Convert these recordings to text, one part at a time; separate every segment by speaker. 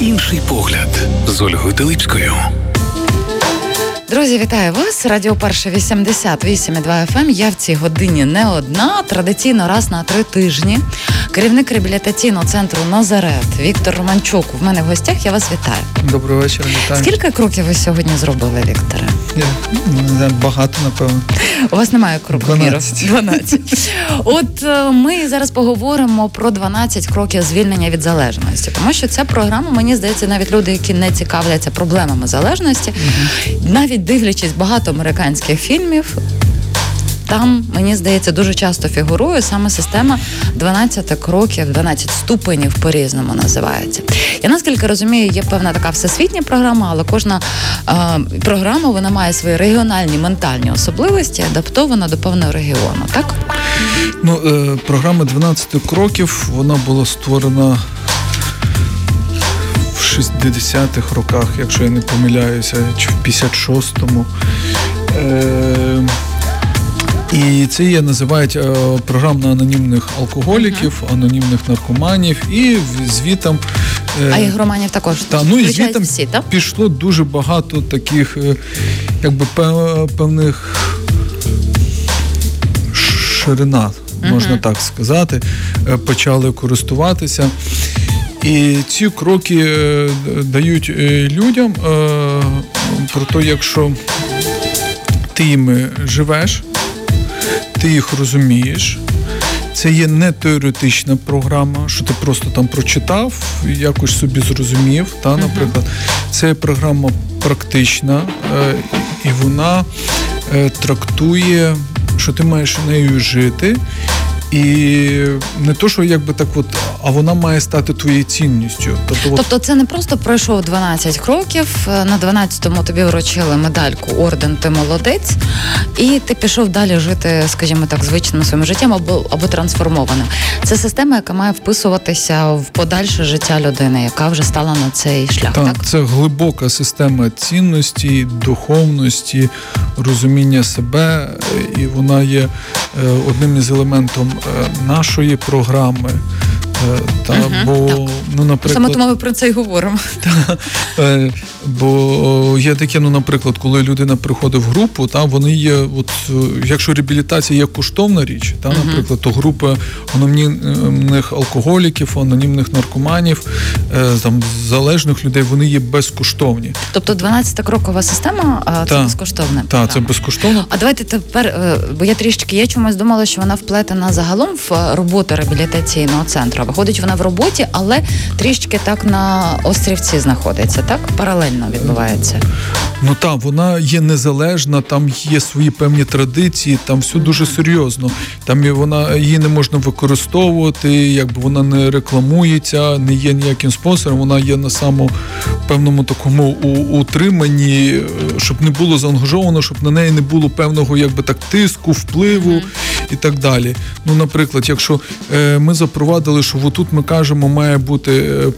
Speaker 1: Інший погляд з Ольгою Телипською.
Speaker 2: Друзі, вітаю вас. Радіо Перше 88,2 FM. Ем. Я в цій годині не одна. Традиційно раз на три тижні. Керівник реабілітаційного центру Назарет Віктор Романчук. В мене в гостях. Я вас вітаю.
Speaker 3: Доброго вечора. Вітаю.
Speaker 2: Скільки кроків ви сьогодні зробили, Вікторе?
Speaker 3: Багато, напевно.
Speaker 2: У вас немає кроків?
Speaker 3: 12.
Speaker 2: 12. От е, ми зараз поговоримо про 12 кроків звільнення від залежності, тому що ця програма, мені здається, навіть люди, які не цікавляться проблемами залежності, навіть дивлячись багато американських фільмів. Там, мені здається, дуже часто фігурує саме система 12 кроків, 12 ступенів по-різному називається. Я наскільки розумію, є певна така всесвітня програма, але кожна е, програма вона має свої регіональні ментальні особливості, адаптована до певного регіону, так?
Speaker 3: Ну, е, програма 12 кроків вона була створена. В 60-х роках, якщо я не помиляюся, чи в 56-му. Е, і це є називають е, програма анонімних алкоголіків, анонімних наркоманів, і звітом.
Speaker 2: Е, а ігроманів також
Speaker 3: та, ну, і звітом всі, так? пішло дуже багато таких, е, якби певних ширина, можна uh-huh. так сказати, почали користуватися. І ці кроки е, дають е, людям про те, якщо ти їми живеш ти їх розумієш. Це є не теоретична програма, що ти просто там прочитав, якось собі зрозумів. Та, Наприклад, це програма практична, е, і вона е, трактує, що ти маєш нею жити. І не то, що якби так, от, а вона має стати твоєю цінністю.
Speaker 2: Тобто, тобто це не просто пройшов 12 кроків. На 12-му тобі вручили медальку орден, ти молодець, і ти пішов далі жити, скажімо так, звичним своїм життям або або трансформованим. Це система, яка має вписуватися в подальше життя людини, яка вже стала на цей шлях. Так,
Speaker 3: так? це глибока система цінності, духовності, розуміння себе, і вона є е, одним із елементів Е, нашої програми. Е, та, угу, бо, так. ну, наприклад,
Speaker 2: Саме тому ми про це й говоримо.
Speaker 3: Та, е, Бо є таке, ну, наприклад, коли людина приходить в групу, та, вони є, от, якщо реабілітація є коштовна річ, та, наприклад, то групи анонімних алкоголіків, анонімних наркоманів, там, залежних людей, вони є безкоштовні.
Speaker 2: Тобто 12-крокова система це та, безкоштовна.
Speaker 3: Так, це безкоштовно.
Speaker 2: А давайте тепер, бо я трішки я чомусь думала, що вона вплетена загалом в роботу реабілітаційного центру. Виходить, вона в роботі, але трішки так на острівці знаходиться, так? Паралельно відбувається.
Speaker 3: Ну так, вона є незалежна, там є свої певні традиції, там все дуже серйозно. Там вона її не можна використовувати, якби вона не рекламується, не є ніяким спонсором. Вона є на самому певному такому утриманні, щоб не було заангажовано, щоб на неї не було певного якби так тиску, впливу і так далі. Ну, наприклад, якщо е, ми запровадили, що отут ми кажемо, має бути е,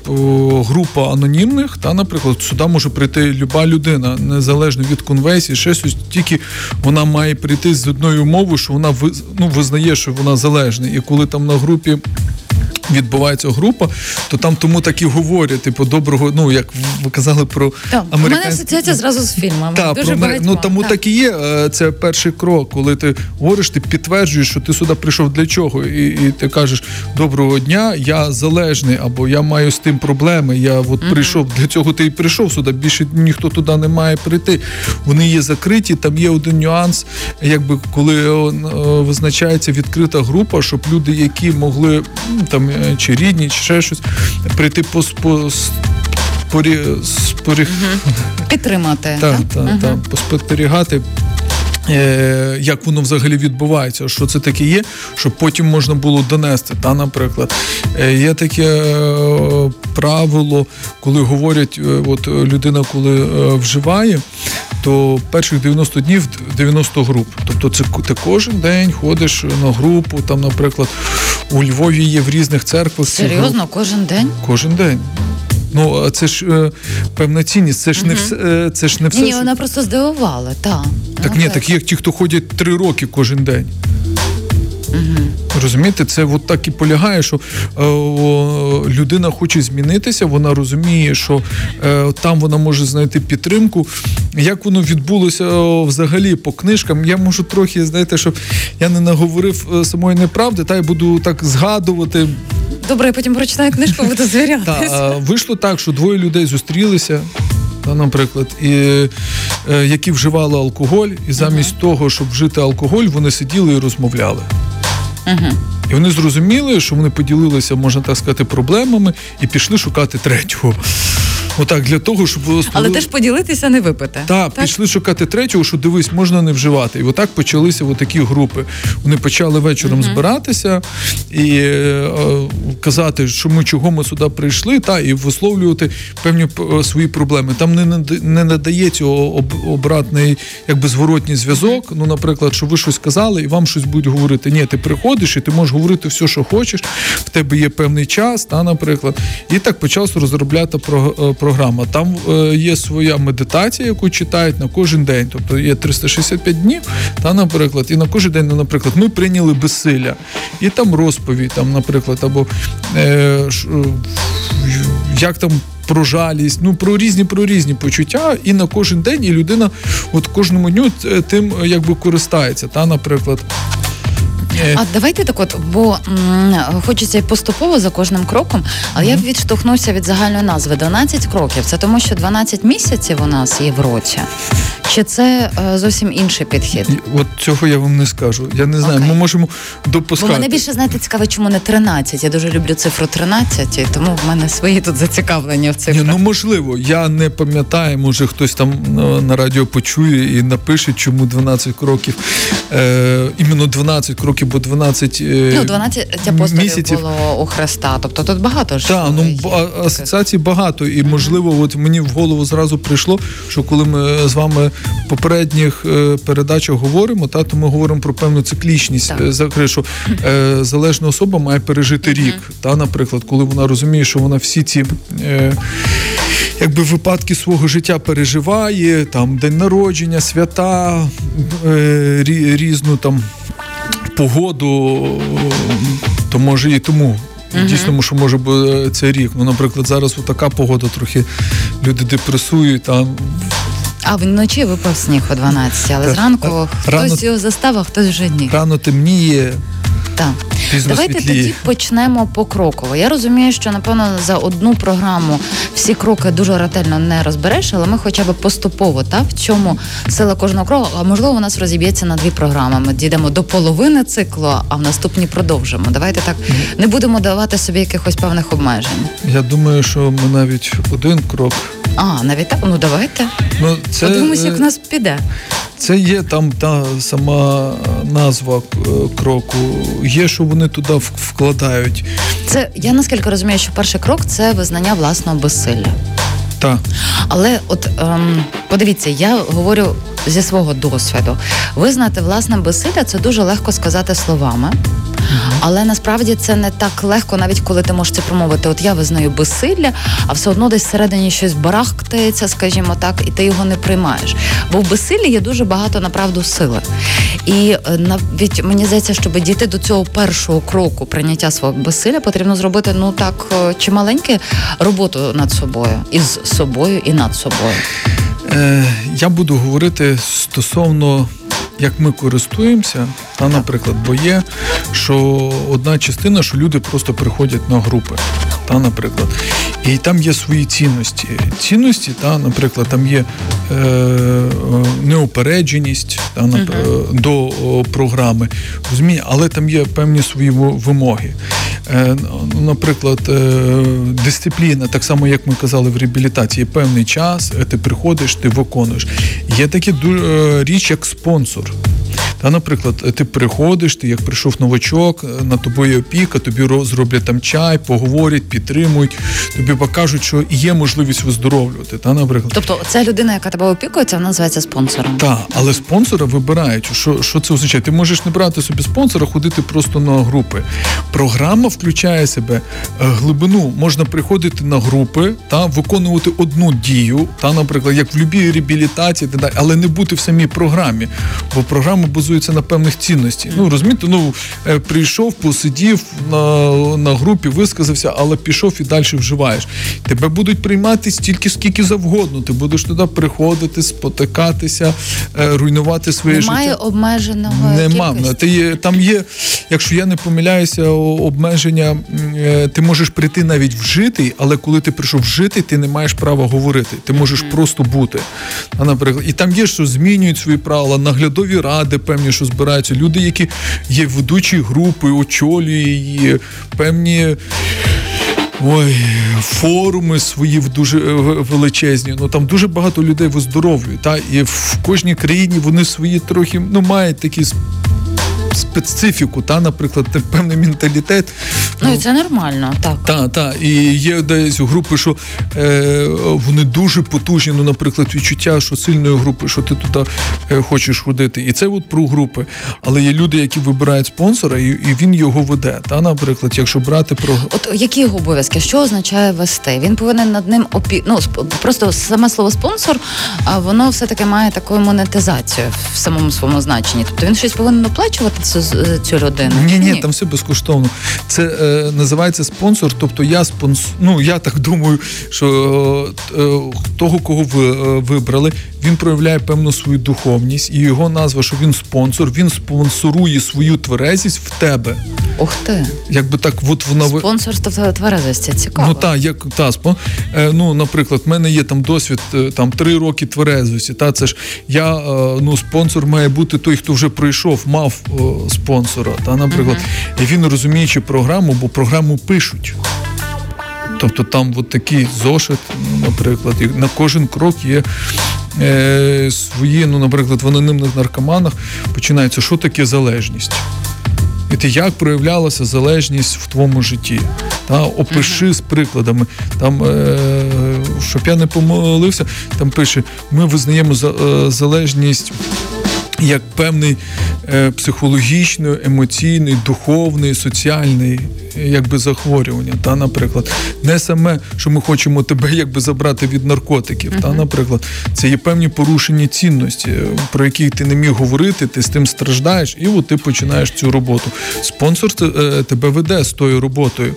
Speaker 3: група анонімних, та, наприклад, сюди може прийти люба людина, незалежно від конвесії, ще щось, тільки вона має прийти з одною умовою, що вона ну, визнає, що вона залежна. І коли там на групі відбувається група, то там тому так і говорять, типу, доброго, ну як ви казали про
Speaker 2: американські... У мене асоціація зразу з фільмами.
Speaker 3: Так, Дуже про ну тому так. так і є. Е, це перший крок, коли ти говориш, ти підтверджуєш, що ти сюди прийшов для чого, і і ти кажеш доброго дня, я залежний, або я маю з тим проблеми. Я от mm-hmm. прийшов для цього. Ти і прийшов сюди. Більше ніхто туди не має прийти. Вони є закриті. Там є один нюанс, якби коли о, визначається відкрита група, щоб люди, які могли там Е, чи рідні, чи ще щось, прийти по спорі, спорі...
Speaker 2: Угу. підтримати.
Speaker 3: Так, так, угу. так, поспостерігати. Е, як воно взагалі відбувається, що це таке є, щоб потім можна було донести. Та, Наприклад, е, є таке правило, коли говорять, от людина, коли вживає, то перших 90 днів 90 груп. Тобто це ти кожен день ходиш на групу, там, наприклад, у Львові є в різних церквах.
Speaker 2: Серйозно, кожен день?
Speaker 3: Кожен день. Ну, це ж е, певна цінність, це ж угу. не все. Е, це ж не все.
Speaker 2: Ні, вона просто здивувала, так.
Speaker 3: Так ні, так є ті, хто ходять три роки кожен день.
Speaker 2: Угу.
Speaker 3: Розумієте, це от так і полягає, що е, о, людина хоче змінитися, вона розуміє, що е, там вона може знайти підтримку. Як воно відбулося о, взагалі по книжкам, я можу трохи, знаєте, щоб я не наговорив е, самої неправди, та я буду так згадувати.
Speaker 2: Добре, я потім прочитаю книжку, буду звірятися.
Speaker 3: Вийшло так, що двоє людей зустрілися. Та, наприклад, і, е, які вживали алкоголь, і замість uh-huh. того, щоб вжити алкоголь, вони сиділи і розмовляли.
Speaker 2: Uh-huh.
Speaker 3: І вони зрозуміли, що вони поділилися, можна так сказати, проблемами і пішли шукати третього. Отак, для того, щоб
Speaker 2: Але теж поділитися, не випити.
Speaker 3: Та, так, пішли шукати третього, що дивись, можна не вживати. І отак почалися такі групи. Вони почали вечором uh-huh. збиратися і е, казати, що ми чого ми сюди прийшли, та і висловлювати певні е, свої проблеми. Там не не надається об, обратний, якби зворотній зв'язок. Ну, наприклад, що ви щось казали, і вам щось будуть говорити. Ні, ти приходиш і ти можеш говорити все, що хочеш. В тебе є певний час, та, наприклад, і так почався розробляти про. Е, програма. Там е, є своя медитація, яку читають на кожен день. Тобто є 365 днів, та, наприклад, і на кожен день, наприклад, ми прийняли безсилля. І там розповідь, там, наприклад, або е, ш, як там. Про жалість, ну про різні про різні почуття, і на кожен день і людина, от кожному дню тим якби користається. Та, наприклад,
Speaker 2: Е, а давайте так, от, бо м, хочеться поступово за кожним кроком, але mm-hmm. я відштовхнуся від загальної назви 12 кроків. Це тому, що 12 місяців у нас є в році. Чи це е, зовсім інший підхід?
Speaker 3: От цього я вам не скажу. Я не знаю. Okay. Ми можемо допускати.
Speaker 2: Бо мене більше знаєте, цікаво, чому не 13. Я дуже люблю цифру 13, і тому в мене свої тут зацікавлення в цифрах.
Speaker 3: Ні, Ну можливо, я не пам'ятаю, може хтось там на, на радіо почує і напише, чому 12 кроків. Е, Іменно 12 кроків, бо 12
Speaker 2: е, Ну, 12 апостолів місяців. було у Христа. Тобто тут багато ж.
Speaker 3: Так, ну асоціацій багато, і можливо, от мені в голову зразу прийшло, що коли ми з вами в попередніх е, передачах говоримо, та то ми говоримо про певну циклічність е, закри, що е, залежна особа має пережити рік. Та, наприклад, коли вона розуміє, що вона всі ці. Е, Якби випадки свого життя переживає, там день народження, свята, е, різну там погоду, то може і тому. Uh-huh. Дійсно, що може бути цей рік. Ну, наприклад, зараз така погода, трохи люди депресують, там
Speaker 2: а вночі випав сніг о 12, але так, зранку рано, хтось його застав, а хтось вже ні.
Speaker 3: Рано темніє.
Speaker 2: Так. Давайте
Speaker 3: світліє.
Speaker 2: тоді почнемо покроково. Я розумію, що напевно за одну програму всі кроки дуже ретельно не розбереш, але ми хоча б поступово та в чому сила кожного кроку, а можливо у нас розіб'ється на дві програми. Ми дійдемо до половини циклу, а в наступній продовжимо. Давайте так не будемо давати собі якихось певних обмежень.
Speaker 3: Я думаю, що ми навіть один крок.
Speaker 2: А, навіть так? Ну давайте. Ну, це, Подивимось, як в нас піде.
Speaker 3: Це є там та сама назва е, кроку. Є, що вони туди вкладають.
Speaker 2: Це я наскільки розумію, що перший крок це визнання власного безсилля.
Speaker 3: Так.
Speaker 2: Але от ем, подивіться, я говорю зі свого досвіду. Визнати власне безсилля це дуже легко сказати словами. Але насправді це не так легко, навіть коли ти можеш це промовити. От я визнаю безсилля, а все одно десь всередині щось барахтається, скажімо так, і ти його не приймаєш. Бо в безсиллі є дуже багато направду сили. І е, навіть мені здається, щоб дійти до цього першого кроку прийняття свого безсилля, потрібно зробити ну так е, чималеньке роботу над собою, із собою і над собою.
Speaker 3: Е, Я буду говорити стосовно як ми користуємося, та, наприклад, бо є, що одна частина, що люди просто приходять на групи, та, наприклад, і там є свої цінності. Цінності, та, наприклад, там є е, неупередженість та, uh-huh. до програми, розуміє, але там є певні свої вимоги. Е, Наприклад, е, дисципліна, так само, як ми казали в реабілітації, певний час, е, ти приходиш, ти виконуєш. Є такі е, річ, як спонсор. Та, наприклад, ти приходиш, ти як прийшов новачок, на тобою опіка, тобі зроблять там чай, поговорять, підтримують, тобі покажуть, що є можливість виздоровлювати. Та, наприклад.
Speaker 2: Тобто, ця людина, яка тебе опікується, вона називається спонсором.
Speaker 3: Так, але спонсора вибирають. Що що це означає? Ти можеш не брати собі спонсора, ходити просто на групи. Програма включає себе е, глибину, можна приходити на групи та виконувати одну дію, та, наприклад, як в любій реабілітації, але не бути в самій програмі, бо програма базується базується на певних цінностях. Ну розумієте, ну е, прийшов, посидів на на групі, висказався, але пішов і далі вживаєш. Тебе будуть приймати стільки, скільки завгодно. Ти будеш туди приходити, спотикатися, е, руйнувати своє
Speaker 2: Немає
Speaker 3: життя.
Speaker 2: обмеженого
Speaker 3: Нема.
Speaker 2: кількості.
Speaker 3: Ти є, там є, якщо я не помиляюся, обмеження. е, Ти можеш прийти навіть вжитий, але коли ти прийшов вжитий, ти не маєш права говорити. Ти можеш просто бути. А, наприклад, і там є, що змінюють свої правила, наглядові ради, певні, що збираються. Люди, які є ведучі групи, очолює певні. Ой, форуми свої дуже е, величезні. Ну там дуже багато людей виздоровлюють. Та і в кожній країні вони свої трохи ну мають такі специфіку, та, наприклад, певний менталітет.
Speaker 2: Ну і це нормально, так.
Speaker 3: Так, так. І є десь групи, що е, вони дуже потужні. Ну, наприклад, відчуття, що сильної групи, що ти туди е, хочеш ходити. І це от про групи. Але є люди, які вибирають спонсора, і, і він його веде. Та, наприклад, якщо брати про
Speaker 2: От які його обов'язки? Що означає вести? Він повинен над ним опі... ну, просто саме слово спонсор, а воно все таки має таку монетизацію в самому своєму значенні. Тобто він щось повинен оплачувати цю, цю людину.
Speaker 3: Ні,
Speaker 2: чи
Speaker 3: ні, там все безкоштовно. Це е, називається спонсор. Тобто я спонс... ну я так думаю, що е, того, кого ви е, вибрали, він проявляє певну свою духовність, і його назва, що він спонсор, він спонсорує свою тверезість в тебе.
Speaker 2: Ух ти.
Speaker 3: Якби так, от вона
Speaker 2: Спонсорство тверезості цікаво.
Speaker 3: Ну так, як та спон. Е, ну, наприклад, в мене є там досвід е, там три роки тверезості. Та це ж я е, ну спонсор має бути той, хто вже пройшов, мав е, спонсора. Та, наприклад, і він розуміючи програму, бо програму пишуть. Тобто там от такий зошит, наприклад, і на кожен крок є е, свої, ну, наприклад, в анонімних наркоманах починається, що таке залежність. І ти як проявлялася залежність в твоєму житті? Та опиши з прикладами. Там, е, щоб я не помилився, там пише: ми визнаємо за, е, залежність. Як певний е, психологічний, емоційний, духовний, соціальний якби захворювання, та, наприклад, не саме, що ми хочемо тебе якби забрати від наркотиків, та, наприклад, це є певні порушені цінності, про які ти не міг говорити, ти з тим страждаєш, і от ти починаєш цю роботу. Спонсор е, тебе веде з тою роботою.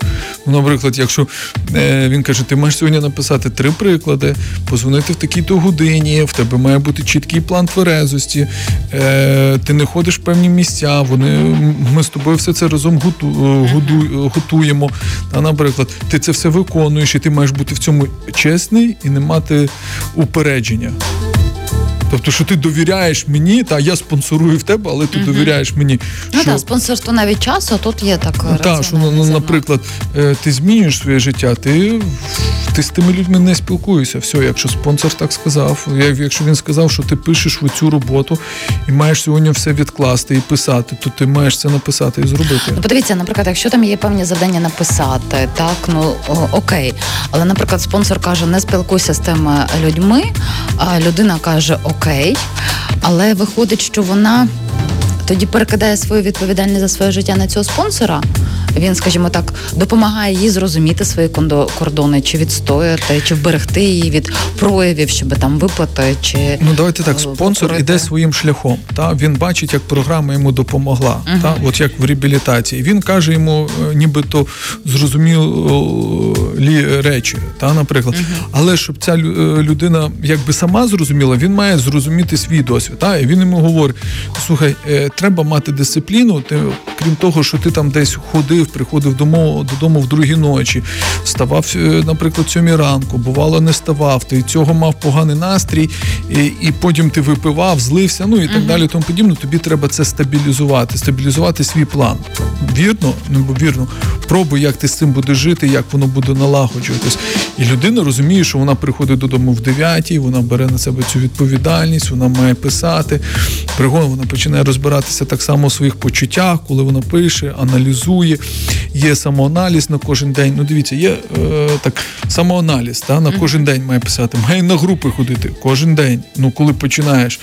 Speaker 3: Ну, наприклад, якщо е, він каже, ти маєш сьогодні написати три приклади, позвонити в такій-то годині, в тебе має бути чіткий план тверезості, е, ти не ходиш в певні місця, вони, ми з тобою все це разом готу, е, году- готуємо. Та, наприклад, ти це все виконуєш, і ти маєш бути в цьому чесний і не мати упередження. Тобто, що ти довіряєш мені, та я спонсорую в тебе, але ти довіряєш мені.
Speaker 2: Ну
Speaker 3: що...
Speaker 2: так, спонсорство навіть часу, а тут є так.
Speaker 3: Ну, Так, що, ну, ну, наприклад, е, ти змінюєш своє життя, ти, ти з тими людьми не спілкуєшся. Все, якщо спонсор так сказав, якщо він сказав, що ти пишеш в цю роботу і маєш сьогодні все відкласти і писати, то ти маєш це написати і зробити.
Speaker 2: Ну, подивіться, наприклад, якщо там є певні завдання написати, так ну окей. Але, наприклад, спонсор каже, не спілкуйся з тими людьми, а людина каже окей, але виходить, що вона тоді перекидає свою відповідальність за своє життя на цього спонсора. Він, скажімо так, допомагає їй зрозуміти свої кордони, чи відстояти, чи вберегти її від проявів, щоб там виплати, чи
Speaker 3: Ну давайте так,
Speaker 2: е,
Speaker 3: спонсор
Speaker 2: покорити.
Speaker 3: іде своїм шляхом. Та він бачить, як програма йому допомогла, та от як в реабілітації. Він каже йому, е, нібито зрозумілі речі, та наприклад. Але щоб ця е, людина якби сама зрозуміла, він має зрозуміти свій досвід. Та і він йому говорить: слухай, треба мати дисципліну. Ти крім того, що ти там десь ходив, приходив додому, додому в другій ночі, вставав, е, наприклад, сьомій ранку, бувало, не ставав, ти цього мав поганий настрій, і, і потім ти випивав, злився, ну і так далі, тому подібне. Тобі треба це стабілізувати, стабілізувати свій план. Вірно, ну вірно. Пробуй, як ти з цим будеш жити, як воно буде налагоджуватись. І людина розуміє, що вона приходить додому в 9, вона бере на себе цю відповідальність, вона має писати. Пригодом вона починає розбиратися так само у своїх почуттях, коли вона пише, аналізує. Є самоаналіз на кожен день. Ну, дивіться, є е, так самоаналіз, та, на кожен день має писати, має на групи ходити кожен день. Ну, коли починаєш,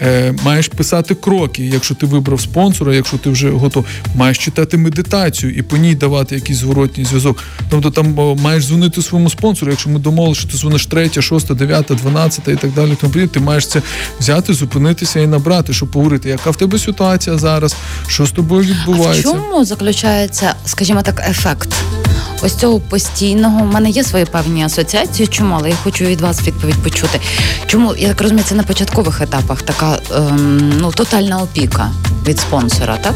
Speaker 3: е, маєш писати кроки. Якщо ти вибрав спонсора, якщо ти вже готов, маєш читати медитацію і по ній давати. Давати якийсь зворотній зв'язок. Тобто там маєш дзвонити своєму спонсору. Якщо ми домовилися, що ти дзвониш третя, шоста, дев'ята, дванадцята і так далі, тому ти маєш це взяти, зупинитися і набрати, щоб поговорити, яка в тебе ситуація зараз, що з тобою відбувається.
Speaker 2: А в чому заключається, скажімо так, ефект? Ось цього постійного. У мене є свої певні асоціації. Чому? Але я хочу від вас відповідь почути. Чому я так розумію, це на початкових етапах така ем, ну тотальна опіка від спонсора, так?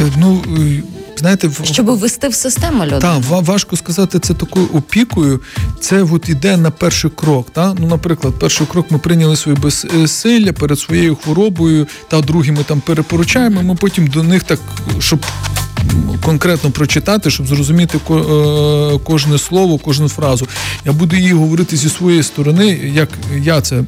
Speaker 3: Е, Ну е, знаєте, в-
Speaker 2: Щоб ввести в систему людей.
Speaker 3: Так, ва- важко сказати це такою опікою. Це от іде на перший крок. Та? Ну, наприклад, перший крок ми прийняли своє безсилля перед своєю хворобою, та другі ми там перепоручаємо. Ми потім до них так, щоб. Конкретно прочитати, щоб зрозуміти е, кожне слово, кожну фразу. Я буду її говорити зі своєї сторони, як я це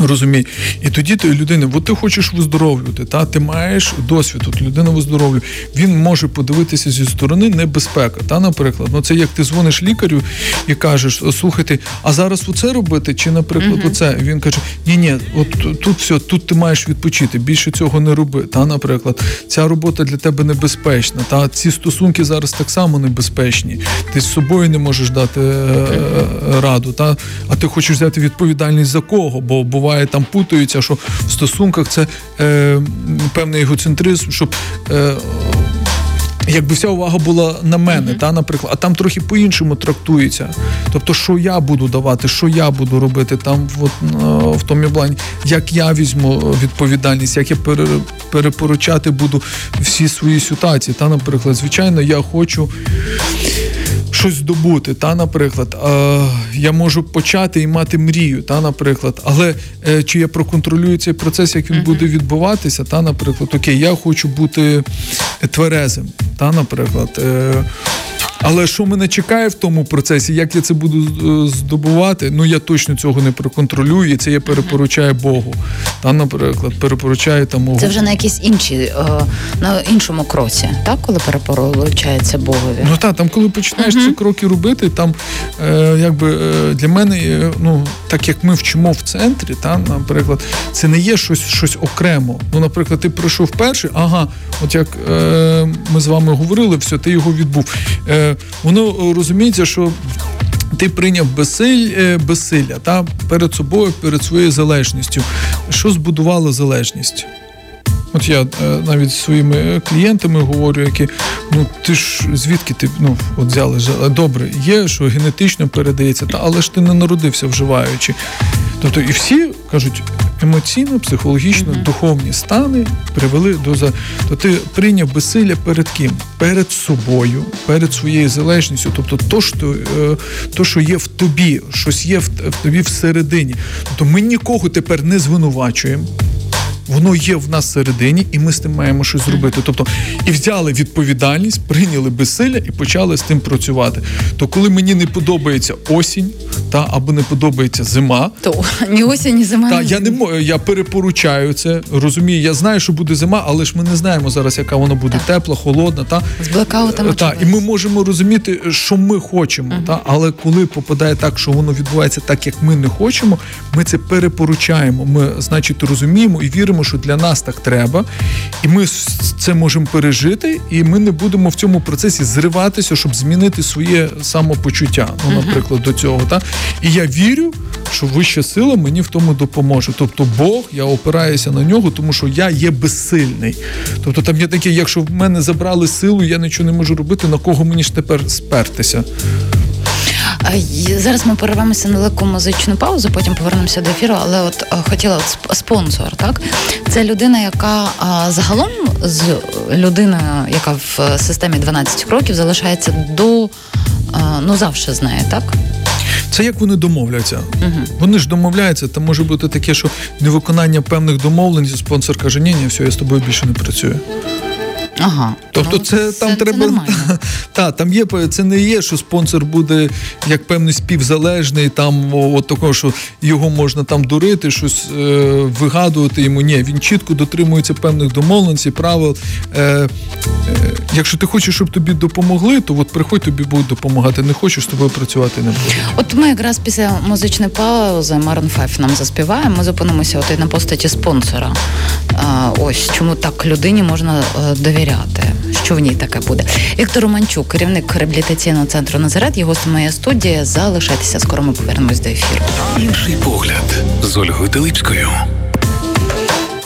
Speaker 3: розумію. І тоді ти людина, от ти хочеш виздоровлювати, та ти маєш досвід, от людина виздоровлює. Він може подивитися зі сторони небезпека. Та, наприклад, ну це як ти дзвониш лікарю і кажеш, слухайте, а зараз оце робити, чи, наприклад, оце. Він каже: Ні, ні, от тут- тут все, тут ти маєш відпочити. Більше цього не роби. Та, наприклад, ця робота для тебе небезпечна. Та ці стосунки зараз так само небезпечні. Ти з собою не можеш дати е, е, раду. Та а ти хочеш взяти відповідальність за кого? Бо буває там путаються, що в стосунках це е, певний егоцентризм, щоб. Е, Якби вся увага була на мене, та, наприклад, а там трохи по-іншому трактується. Тобто, що я буду давати, що я буду робити там, от, е, в тому плані, як я візьму відповідальність, як я пере, перепоручати буду всі свої ситуації. Та, наприклад, звичайно, я хочу щось здобути, та, наприклад, е, я можу почати і мати мрію, та, наприклад, але е, чи я проконтролюю цей процес, як він буде відбуватися, та, наприклад, окей, я хочу бути тверезим, та, наприклад. Але що мене чекає в тому процесі, як я це буду е, здобувати, ну я точно цього не проконтролюю, і це я перепоручаю Богу. Та, наприклад, перепоручаю там
Speaker 2: Це вже на якійсь інші, е, на іншому кроці, так, коли перепоручається Богові.
Speaker 3: Ну так, там, коли починаєш ці кроки робити, там е, якби е, для мене, ну так як ми вчимо в центрі, та, наприклад, це не є щось щось окремо. Ну, наприклад, ти прийшов перший, ага, от як е, ми з вами говорили, все, ти його відбув. Е, воно е, розуміється, що. Ти прийняв безсиль, е, безсилля та перед собою, перед своєю залежністю. Що збудувало залежність? От я е, навіть своїми клієнтами говорю, які ну ти ж звідки ти ну от взяли добре, є, що генетично передається, та але ж ти не народився вживаючи. Тобто, і всі кажуть, емоційно, психологічно, духовні стани привели до за. То ти прийняв безсилля перед ким? Перед собою, перед своєю залежністю. Тобто, то, що, е, то, що є в тобі, щось є в, в тобі всередині. Тобто ми нікого тепер не звинувачуємо. Воно є в нас всередині, і ми з тим маємо щось зробити. Тобто, і взяли відповідальність, прийняли безсилля і почали з тим працювати. То коли мені не подобається осінь, та або не подобається зима,
Speaker 2: То ні осінь, ні зима.
Speaker 3: та
Speaker 2: ні
Speaker 3: я не мо- я перепоручаю це. Розумію, я знаю, що буде зима, але ж ми не знаємо зараз, яка вона буде тепла, холодна. Та
Speaker 2: З блекаутами.
Speaker 3: та, і ми можемо розуміти, що ми хочемо. Та але коли попадає так, що воно відбувається так, як ми не хочемо, ми це перепоручаємо. Ми, значить, розуміємо і віримо, що для нас так треба, і ми це можемо пережити, і ми не будемо в цьому процесі зриватися, щоб змінити своє самопочуття. Ну, наприклад, до цього. Та і я вірю, що вища сила мені в тому допоможе. Тобто, Бог, я опираюся на нього, тому що я є безсильний. Тобто, там є таке, якщо в мене забрали силу, я нічого не можу робити, на кого мені ж тепер спертися.
Speaker 2: Зараз ми перервемося на легку музичну паузу, потім повернемося до ефіру. Але от е, хотіла от спонсор, так це людина, яка загалом з людиною, яка в е, системі 12 кроків залишається до ну завжди знає, так?
Speaker 3: Це як вони домовляться. Вони ж домовляються, там може бути таке, що невиконання певних домовленостей, спонсор каже, ні, ні, все, я з тобою більше не працюю.
Speaker 2: Ага.
Speaker 3: Тобто,
Speaker 2: Ну,
Speaker 3: це, там треба
Speaker 2: нормально.
Speaker 3: та там є це не є, що спонсор буде як певний співзалежний, там от такого, що його можна там дурити, щось е, вигадувати йому. Ні, він чітко дотримується певних домовленостей, правил. Е, е, якщо ти хочеш, щоб тобі допомогли, то от приходь, тобі будуть допомагати. Не хочеш з тобою працювати не буде.
Speaker 2: От ми якраз після музичної паузи Maroon 5 нам заспіваємо. Ми зупинимося от і на постаті спонсора. Ось чому так людині можна е, довіряти. Перевіряти, що в ній таке буде. Віктор Романчук, керівник реабілітаційного центру Назарет, його моя студія. Залишайтеся, скоро ми повернемось до ефіру.
Speaker 1: Інший погляд з Ольгою Телипською.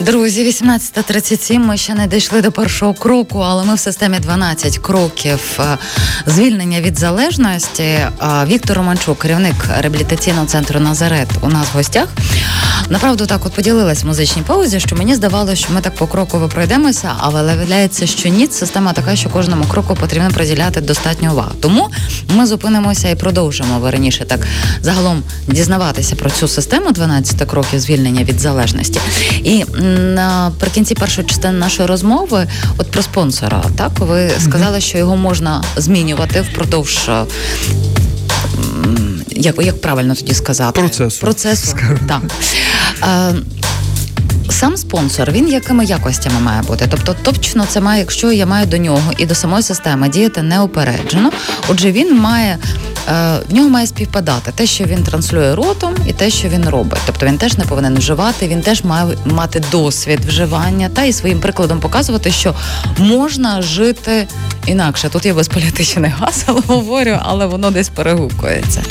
Speaker 2: Друзі, 18.37, Ми ще не дійшли до першого кроку, але ми в системі 12 кроків е, звільнення від залежності. Е, Віктор Романчук, керівник реабілітаційного центру Назарет, у нас в гостях. Направду так от поділилась в музичній паузі, що мені здавалося, що ми так по кроково пройдемося, але виявляється, що ні, система така, що кожному кроку потрібно приділяти достатньо уваги. Тому ми зупинимося і продовжимо верніше так загалом дізнаватися про цю систему 12 кроків звільнення від залежності. І наприкінці першої частини нашої розмови, от про спонсора, так ви сказали, що його можна змінювати впродовж. Як як правильно тоді сказати?
Speaker 3: Процесу.
Speaker 2: Процесу. Так. Сам спонсор, він якими якостями має бути? Тобто, точно це має, якщо я маю до нього і до самої системи діяти неупереджено. Отже, він має е, в нього має співпадати те, що він транслює ротом, і те, що він робить. Тобто він теж не повинен вживати, він теж має мати досвід вживання та і своїм прикладом показувати, що можна жити інакше. Тут я без політичних гасел говорю, але воно десь перегукується.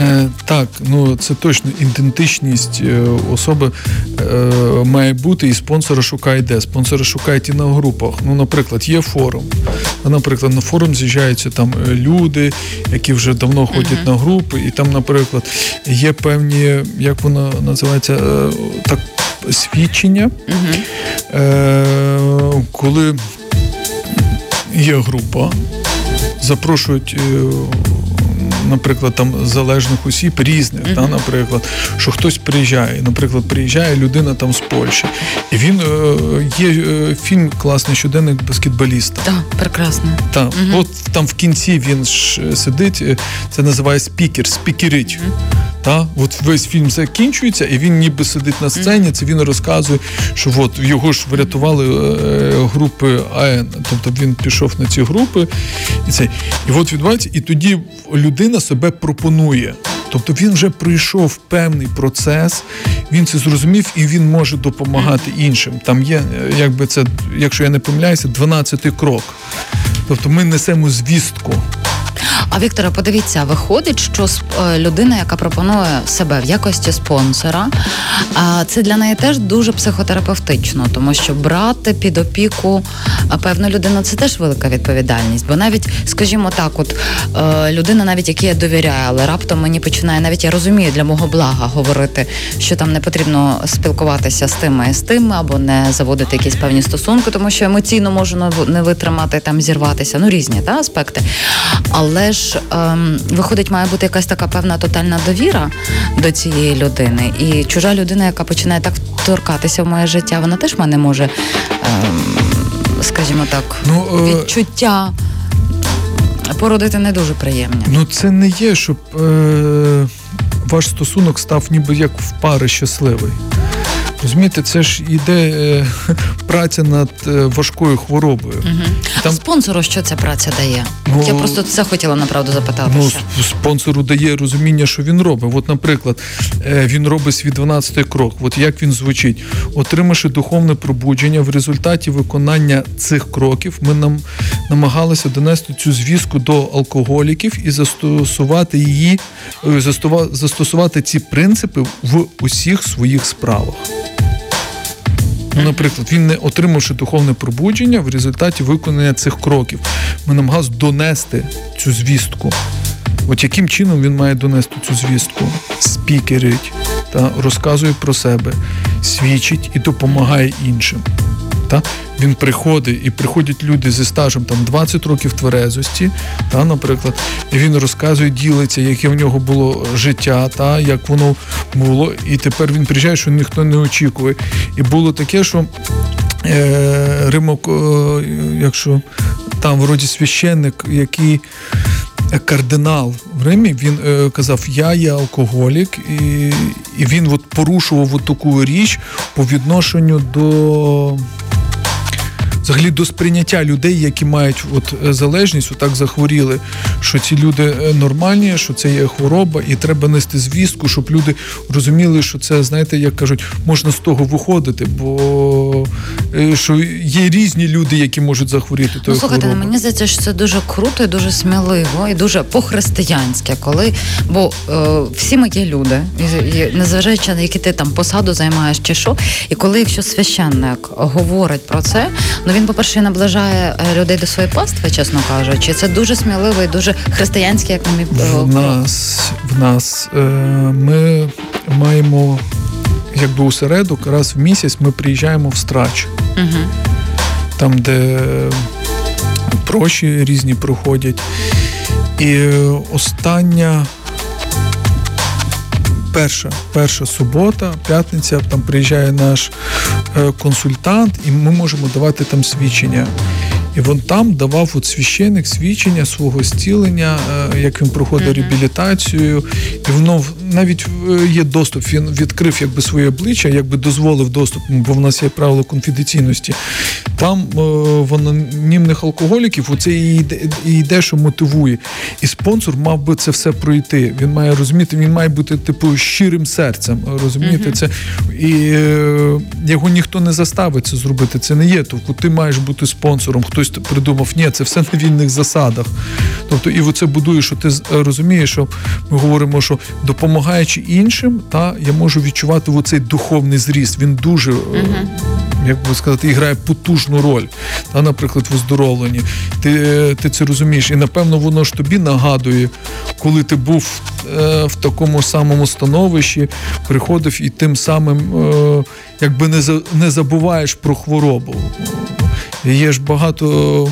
Speaker 3: Е, так, ну це точно ідентичність е, особи е, має бути, і спонсора шукає де. Спонсори шукають і на групах. Ну, наприклад, є форум. Наприклад, на форум з'їжджаються там люди, які вже давно ходять uh-huh. на групи, і там, наприклад, є певні, як воно називається, так, свідчення, uh-huh. коли є група, запрошують наприклад, там залежних осіб різних, mm-hmm. та, наприклад, що хтось приїжджає. Наприклад, приїжджає людина там з Польщі, і він е, є е, фільм класний щоденник баскетболіста.
Speaker 2: Так, прекрасно.
Speaker 3: Так, mm-hmm. от там в кінці він ж сидить, е, це називає спікер, спікерить. Mm-hmm. Та от весь фільм закінчується, і він ніби сидить на сцені. Це він розказує, що от його ж врятували е, групи АН. Тобто він пішов на ці групи, і це і от відбувається, і тоді людина себе пропонує. Тобто він вже пройшов певний процес, він це зрозумів і він може допомагати іншим. Там є, е, якби це, якщо я не помиляюся, 12-й крок. Тобто ми несемо звістку.
Speaker 2: А Віктора, подивіться, виходить, що е, людина, яка пропонує себе в якості спонсора, це для неї теж дуже психотерапевтично, тому що брати під опіку певну людину це теж велика відповідальність. Бо навіть, скажімо так, от е, людина, навіть якій я довіряю, але раптом мені починає, навіть я розумію для мого блага говорити, що там не потрібно спілкуватися з тими і з тими, або не заводити якісь певні стосунки, тому що емоційно можу не витримати там, зірватися. Ну різні та аспекти. Але ж ем, виходить, має бути якась така певна тотальна довіра до цієї людини. І чужа людина, яка починає так торкатися в моє життя, вона теж мене може, ем, скажімо так, ну, е... відчуття. Породити не дуже приємні.
Speaker 3: Ну це не є, щоб е, ваш стосунок став ніби як в пари щасливий. Розумієте, це ж іде е, праця над е, важкою хворобою. Угу.
Speaker 2: Там... А спонсору що ця праця дає? Ну, Я просто це хотіла направду запитати.
Speaker 3: Ну, спонсору дає розуміння, що він робить. От, наприклад, е, він робить свій 12-й крок. От як він звучить, отримавши духовне пробудження, в результаті виконання цих кроків ми нам намагалися донести цю звістку до алкоголіків і застосувати її, е, застосувати ці принципи в усіх своїх справах. Наприклад, він не отримавши духовне пробудження в результаті виконання цих кроків. Ми намагалися донести цю звістку. От яким чином він має донести цю звістку? Спікерить, та розказує про себе, свідчить і допомагає іншим. Та? Він приходить і приходять люди зі стажем там 20 років тверезості, та, наприклад, і він розказує, ділиться, яке в нього було життя, та, як воно було. І тепер він приїжджає, що ніхто не очікує. І було таке, що е, Римок, е, якщо там вроді священник, який. Кардинал в Римі він е, казав: Я є алкоголік, і і він от порушував от таку річ по відношенню до взагалі до сприйняття людей, які мають от е, залежність, отак захворіли, що ці люди е, нормальні, що це є хвороба, і треба нести звістку, щоб люди розуміли, що це, знаєте, як кажуть, можна з того виходити, бо е, що є різні люди, які можуть захворіти.
Speaker 2: Ну, слухайте,
Speaker 3: хворобою.
Speaker 2: мені здається, що це дуже круто і дуже сміливо, і дуже по-християнськи, коли бо е, всі ми є люди, і, і, незважаючи на які ти там посаду займаєш чи що, і коли якщо священник говорить про це, ну він, по-перше, наближає е, людей до своєї пастви, чесно кажучи. Це дуже сміливо і дуже християнське, як на мій
Speaker 3: в нас в нас е, ми маємо якби усередок, раз в місяць ми приїжджаємо в страч,
Speaker 2: Угу.
Speaker 3: там, де проші різні проходять. І остання. Перша перша субота, п'ятниця, там приїжджає наш е, консультант, і ми можемо давати там свідчення. І він там давав от священик свідчення свого зцілення, е, як він проходить реабілітацію, і воно навіть е, є доступ. Він відкрив якби своє обличчя, якби дозволив доступ, бо в нас є правило конфіденційності. Там е, в анонімних алкоголіків оце і йде, і йде, що мотивує. І спонсор мав би це все пройти. Він має розуміти, він має бути типу щирим серцем. Розумієте,
Speaker 2: Мгм.
Speaker 3: це і його ніхто не заставить це зробити. Це не є. Тобто ти маєш бути спонсором. Хтось придумав, ні, це все на вільних засадах. Тобто, і оце будує, що ти розумієш, що ми говоримо, що допомагаючи іншим, та я можу відчувати оцей духовний зріст. Він дуже. е, Як би сказати, грає потужну роль, та, наприклад, в оздоровленні. Ти, ти це розумієш, і напевно воно ж тобі нагадує, коли ти був е, в такому самому становищі, приходив і тим самим е, якби не, не забуваєш про хворобу. Є ж багато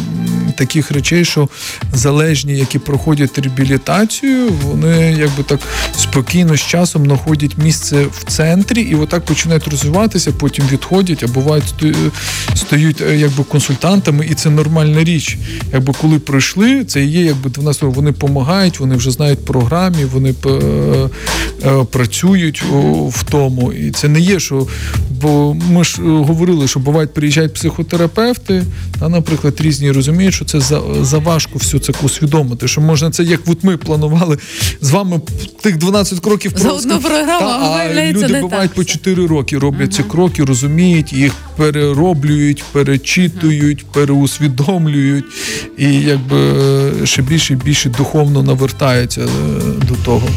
Speaker 3: таких речей, що залежні, які проходять реабілітацію, вони якби так спокійно з часом знаходять місце в центрі і отак починають розвиватися, потім відходять, а бувають стають е, якби консультантами, і це нормальна річ. Якби коли пройшли, це є, якби 12 років, вони допомагають, вони вже знають програмі, вони е, е, працюють в тому. І це не є, що бо ми ж говорили, що бувають приїжджають психотерапевти, та, наприклад, різні розуміють, що це за, за важко все це усвідомити. Що можна це, як от ми планували з вами тих 12 кроків
Speaker 2: За одну програму,
Speaker 3: Та,
Speaker 2: а
Speaker 3: люди
Speaker 2: не
Speaker 3: бувають
Speaker 2: так
Speaker 3: по 4 роки, роблять ці кроки, розуміють, їх перероблюють, перечитують, переусвідомлюють, і якби ще більше і більше духовно навертаються е, до того.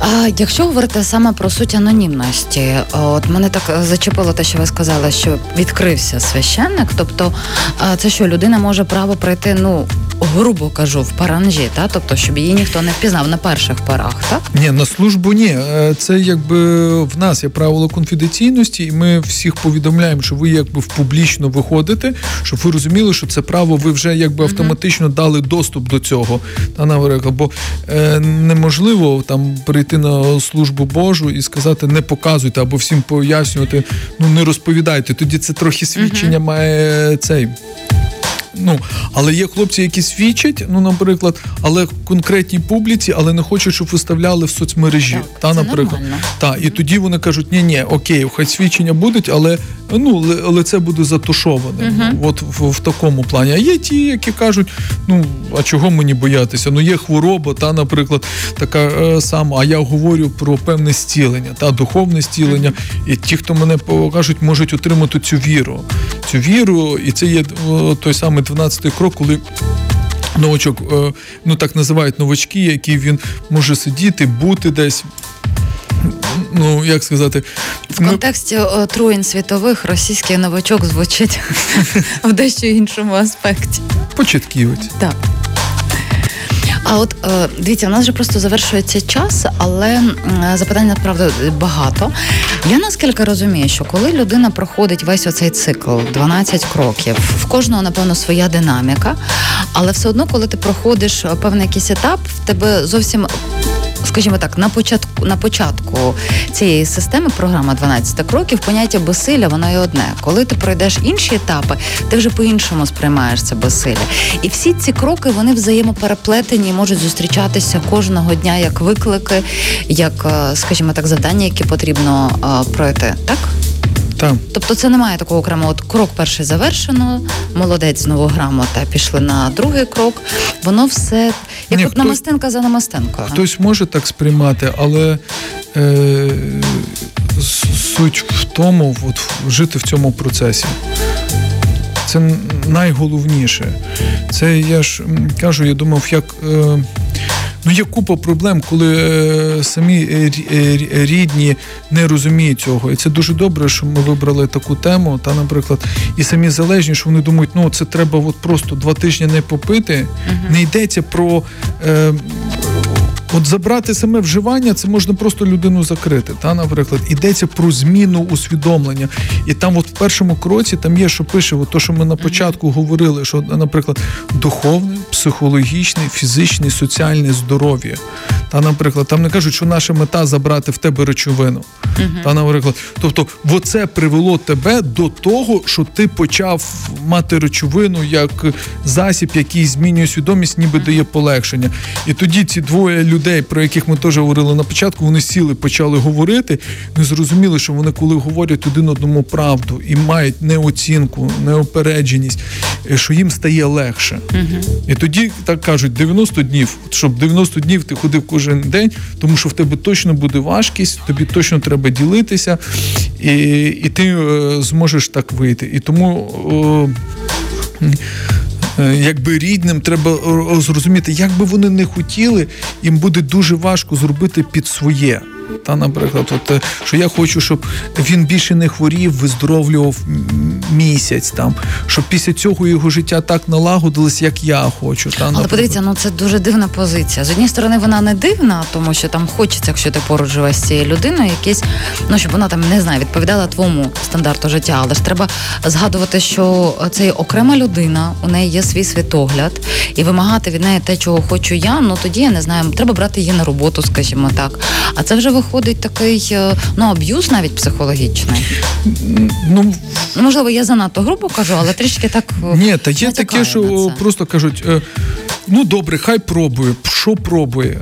Speaker 2: А якщо говорити саме про суть анонімності, от мене так е, зачепило те, що ви сказали, що відкрився священник. Тобто, це що людина може право пройти, ну грубо кажу, в паранжі, та тобто, щоб її ніхто не впізнав на перших порах, так?
Speaker 3: Ні, на службу ні. Е, Це якби в нас є правило конфіденційності, і ми всіх повідомляємо, що ви якби в публічно виходите, щоб ви розуміли, що це право ви вже якби автоматично дали доступ до цього. Та наприклад, бо е, неможливо там прийти на службу Божу і сказати не показуйте або всім пояснювати, ну не розповідайте. Тоді це трохи свідчення має цей. Ну, але є хлопці, які свідчать, ну, наприклад, але конкретній публіці, але не хочуть, щоб виставляли в соцмережі.
Speaker 2: Так,
Speaker 3: та,
Speaker 2: це
Speaker 3: наприклад. Та, і тоді вони кажуть, ні, ні, окей, хай свідчення будуть, але ну, ли- але це буде затушоване. От в, в такому плані. А є ті, які кажуть, ну а чого мені боятися? Ну є хвороба, та, наприклад, така е, сама. А я говорю про певне зцілення, та духовне зцілення. І ті, хто мене покажуть, можуть отримати цю віру. Цю віру, і це є е, той самий 12-й крок, коли. Новачок, е, ну так називають новачки, які він може сидіти, бути десь. Ну, як сказати,
Speaker 2: В
Speaker 3: ми-
Speaker 2: контексті отруєнь світових російський новачок звучить в дещо іншому аспекті.
Speaker 3: початківець.
Speaker 2: Так. А от е, дивіться, у нас вже просто завершується час, але запитань направду багато. Я наскільки розумію, що коли людина проходить весь оцей цикл, 12 кроків, в кожного, напевно, своя динаміка, але все одно, коли ти проходиш е, певний якийсь етап, в тебе зовсім. Скажімо так, на початку на початку цієї системи програма 12 кроків поняття безсилля, воно є одне. Коли ти пройдеш інші етапи, ти вже по-іншому сприймаєш це безсилля. І всі ці кроки вони взаємопереплетені і можуть зустрічатися кожного дня як виклики, як, е, скажімо так, завдання, які потрібно е, пройти. Так?
Speaker 3: Так.
Speaker 2: Тобто це немає такого окремого от крок перший завершено, молодець знову грамота, пішли на другий крок. Воно все як
Speaker 3: Ні,
Speaker 2: от намастинка за намастинкою.
Speaker 3: Хтось може так сприймати, але е, суть в тому, от, жити в цьому процесі. Це найголовніше. Це я ж кажу, я думав, як. Е, Ну, є купа проблем, коли е, самі е, е, рі- рідні не розуміють цього. І це дуже добре, що ми вибрали таку тему. Та, наприклад, і самі залежні, що вони думають, ну це треба от просто два тижні не попити. Не йдеться про. Е, От забрати саме вживання, це можна просто людину закрити. Та, наприклад, йдеться про зміну усвідомлення. І там, от в першому кроці, там є, що пише, от то, що ми на початку говорили, що, наприклад, духовне, психологічне, фізичне, соціальне здоров'я. Та, наприклад, там не кажуть, що наша мета забрати в тебе речовину. Та, наприклад, тобто, оце привело тебе до того, що ти почав мати речовину як засіб, який змінює свідомість, ніби дає полегшення. І тоді ці двоє людей, про яких ми теж говорили на початку, вони сіли, почали говорити. Ми зрозуміли, що вони, коли говорять один одному правду і мають неоцінку, неопередженість, е, що їм стає легше. І тоді так кажуть: 90 днів, щоб 90 днів ти ходив кожен день, тому що в тебе точно буде важкість, тобі точно треба ділитися, і, і ти е, зможеш так вийти. І тому. Е, Якби рідним треба е, зрозуміти, як би вони не хотіли, їм буде дуже важко зробити під своє. Та, наприклад, от, е, що я хочу, щоб він більше не хворів, виздоровлював місяць там, щоб після цього його життя так налагодилось, як я хочу. Та,
Speaker 2: Але подивіться, ну це дуже дивна позиція. З однієї сторони, вона не дивна, тому що там хочеться, якщо ти поруч живеш з цією людиною, якісь, ну щоб вона там не знаю, відповідала твоєму стандарту життя. Але ж треба згадувати, що це окрема людина, у неї є свій світогляд, і вимагати від неї те, чого хочу я. Ну тоді я не знаю, треба брати її на роботу, скажімо так. А це вже виходить такий е, ну аб'юз навіть психологічний.
Speaker 3: Ну,
Speaker 2: Ну можливо, я занадто грубо кажу, але трішки так е,
Speaker 3: Ні, та є таке, що просто кажуть: е, ну добре, хай пробує. Що пробує?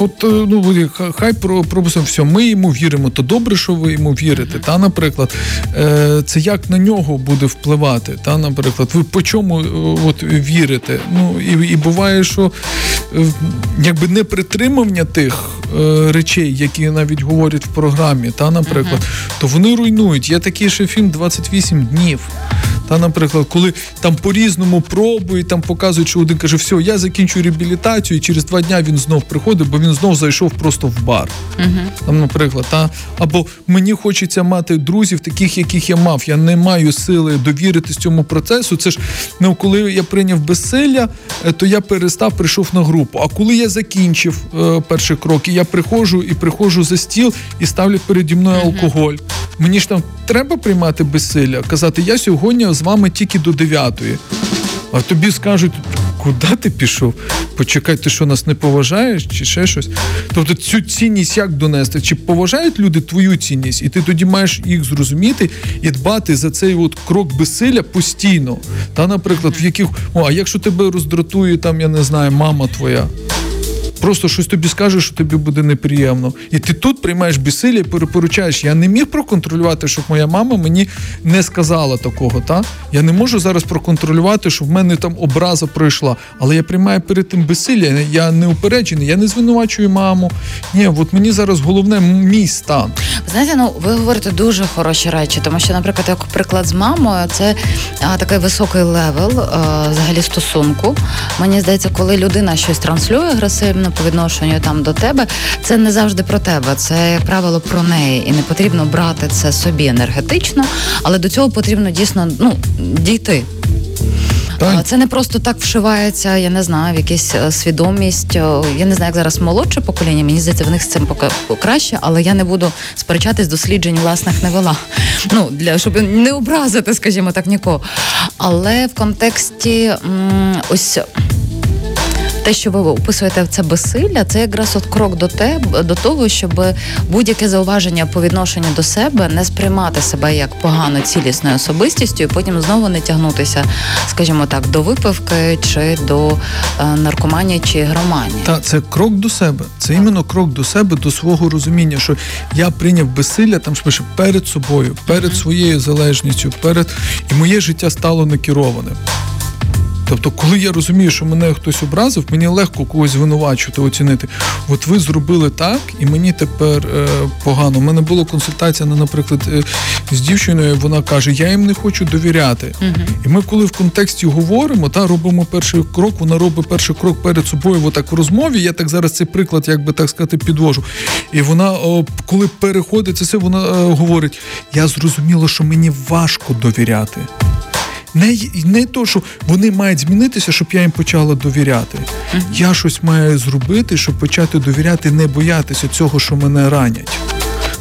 Speaker 3: От е, ну хай про все. Ми йому віримо. То добре, що ви йому вірите. Та, наприклад, е, це як на нього буде впливати. Та, наприклад, ви по чому е, от вірите? Ну і, і буває, що е, якби не притримання тих е, речей, які навіть говорять в програмі, та, наприклад, то вони руйнують. Є такий ще фільм «28 днів. Та, наприклад, коли там по-різному пробують, там показують, що один каже, все, я закінчую реабілітацію, і через два дня він знов приходить, бо він знов зайшов просто в бар. Там, наприклад, та або мені хочеться мати друзів, таких, яких я мав. Я не маю сили довіритись цьому процесу. Це ж ну, коли я прийняв безсилля, е, то я перестав, прийшов на групу. А коли я закінчив е, перший крок, і я приходжу і приходжу за стіл і ставлять переді мною алкоголь. Мені ж там треба приймати безсилля, казати, я сьогодні з вами тільки до дев'ятої. А тобі скажуть, куди ти пішов? Почекай, ти що нас не поважаєш, чи ще щось. Тобто цю цінність як донести? Чи поважають люди твою цінність, і ти тоді маєш їх зрозуміти і дбати за цей от крок безсилля постійно. Та, наприклад, в яких. О, а якщо тебе роздратує, там, я не знаю, мама твоя. Просто щось тобі скаже, що тобі буде неприємно. І ти тут приймаєш безсилля і перепоручаєш. Я не міг проконтролювати, щоб моя мама мені не сказала такого. Та? Я не можу зараз проконтролювати, щоб в мене там образа пройшла. Але я приймаю перед тим безсилля. Я не упереджений, я не звинувачую маму. Ні, от мені зараз головне мій стан.
Speaker 2: Знаєте, ну ви говорите дуже хороші речі, тому що, наприклад, як приклад з мамою, це а, такий високий level а, взагалі стосунку. Мені здається, коли людина щось транслює агресивно по відношенню там до тебе, це не завжди про тебе, це як правило про неї, і не потрібно брати це собі енергетично, але до цього потрібно дійсно ну дійти.
Speaker 3: Та?
Speaker 2: А Це не просто так вшивається, я не знаю, в якась е, свідомість. Я не знаю, як зараз молодше покоління. Мені здається, в них з цим поки краще, але я не буду сперечатись досліджень власних не вела. Ну для щоб не образити, скажімо так, нікого. Але в контексті ось. Те, що ви описуєте це безсилля, це якраз от крок до тебе до того, щоб будь-яке зауваження по відношенню до себе не сприймати себе як погано цілісною особистістю, і потім знову не тягнутися, скажімо так, до випивки чи до е, наркоманії чи громанії.
Speaker 3: Та це крок до себе. Це іменно крок до себе, до свого розуміння, що я прийняв безсилля там ж пише перед собою, перед своєю залежністю, перед і моє життя стало некероване. Тобто, коли я розумію, що мене хтось образив, мені легко когось звинувачувати, оцінити. От ви зробили так, і мені тепер е, погано. У мене була консультація, ну, наприклад, е, з дівчиною. Вона каже: Я їм не хочу довіряти.
Speaker 2: Мгм.
Speaker 3: І ми, коли в контексті говоримо, та робимо перший крок, вона робить перший крок перед собою. Отак в розмові. Я так зараз цей приклад, як би так сказати, підвожу. І вона, о, коли переходить це все, вона е, говорить: я зрозуміла, що мені важко довіряти. Не, не то, що вони мають змінитися, щоб я їм почала довіряти. Я щось маю зробити, щоб почати довіряти, не боятися цього, що мене ранять.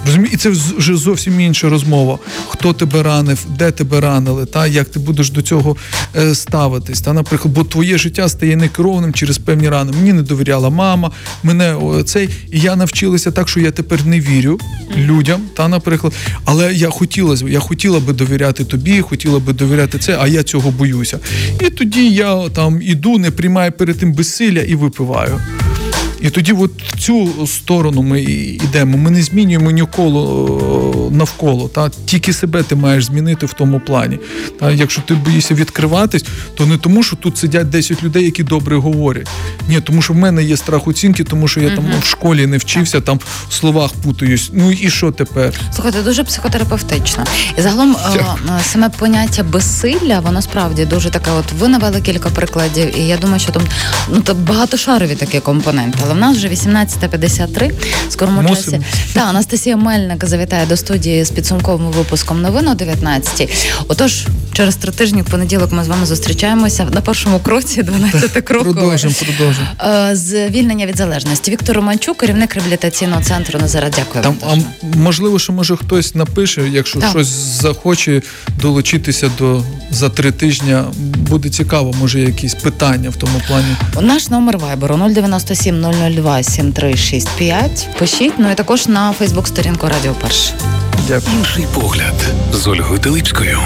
Speaker 3: Розумієте? І це вже зовсім інша розмова. Хто тебе ранив, де тебе ранили, та як ти будеш до цього е, ставитись. Та, наприклад, бо твоє життя стає некерованим через певні рани. Мені не довіряла мама, мене цей, і я навчилася так, що я тепер не вірю людям, та, наприклад. Але я хотіла, я хотіла би довіряти тобі, хотіла би довіряти це, а я цього боюся. І тоді я там іду, не приймаю перед тим безсилля і випиваю. І тоді, от в цю сторону ми йдемо. Ми не змінюємо ніколи навколо. Та тільки себе ти маєш змінити в тому плані. Та якщо ти боїшся відкриватись, то не тому, що тут сидять 10 людей, які добре говорять. Ні, тому що в мене є страх оцінки, тому що я там в школі не вчився, там в словах путаюсь. Ну і що тепер?
Speaker 2: Слухайте, дуже психотерапевтично. І загалом е, е, саме поняття безсилля, воно справді дуже таке. От ви навели кілька прикладів, і я думаю, що там ну то багатошарові такі компоненти. Але в нас вже 18.53, скорому
Speaker 3: Мусимо.
Speaker 2: часі. Та Анастасія Мельник завітає до студії з підсумковим випуском новин о 19 Отож, через три тижні в понеділок ми з вами зустрічаємося на першому кроці 12 кроків.
Speaker 3: Продовжимо, продовжимо.
Speaker 2: Е, Звільнення від залежності. Віктор Романчук, керівник реабілітаційного центру Назара. Дякую
Speaker 3: Там,
Speaker 2: вам.
Speaker 3: а можливо, що може хтось напише, якщо
Speaker 2: Так.
Speaker 3: щось захоче долучитися до за три тижні, буде цікаво, може якісь питання в тому плані.
Speaker 2: Наш номер вайберу 097 002 7365. Пишіть, ну і також на Фейсбук сторінку Радіо Перше.
Speaker 3: Дякую.
Speaker 1: Інший погляд з Ольгою Телипською.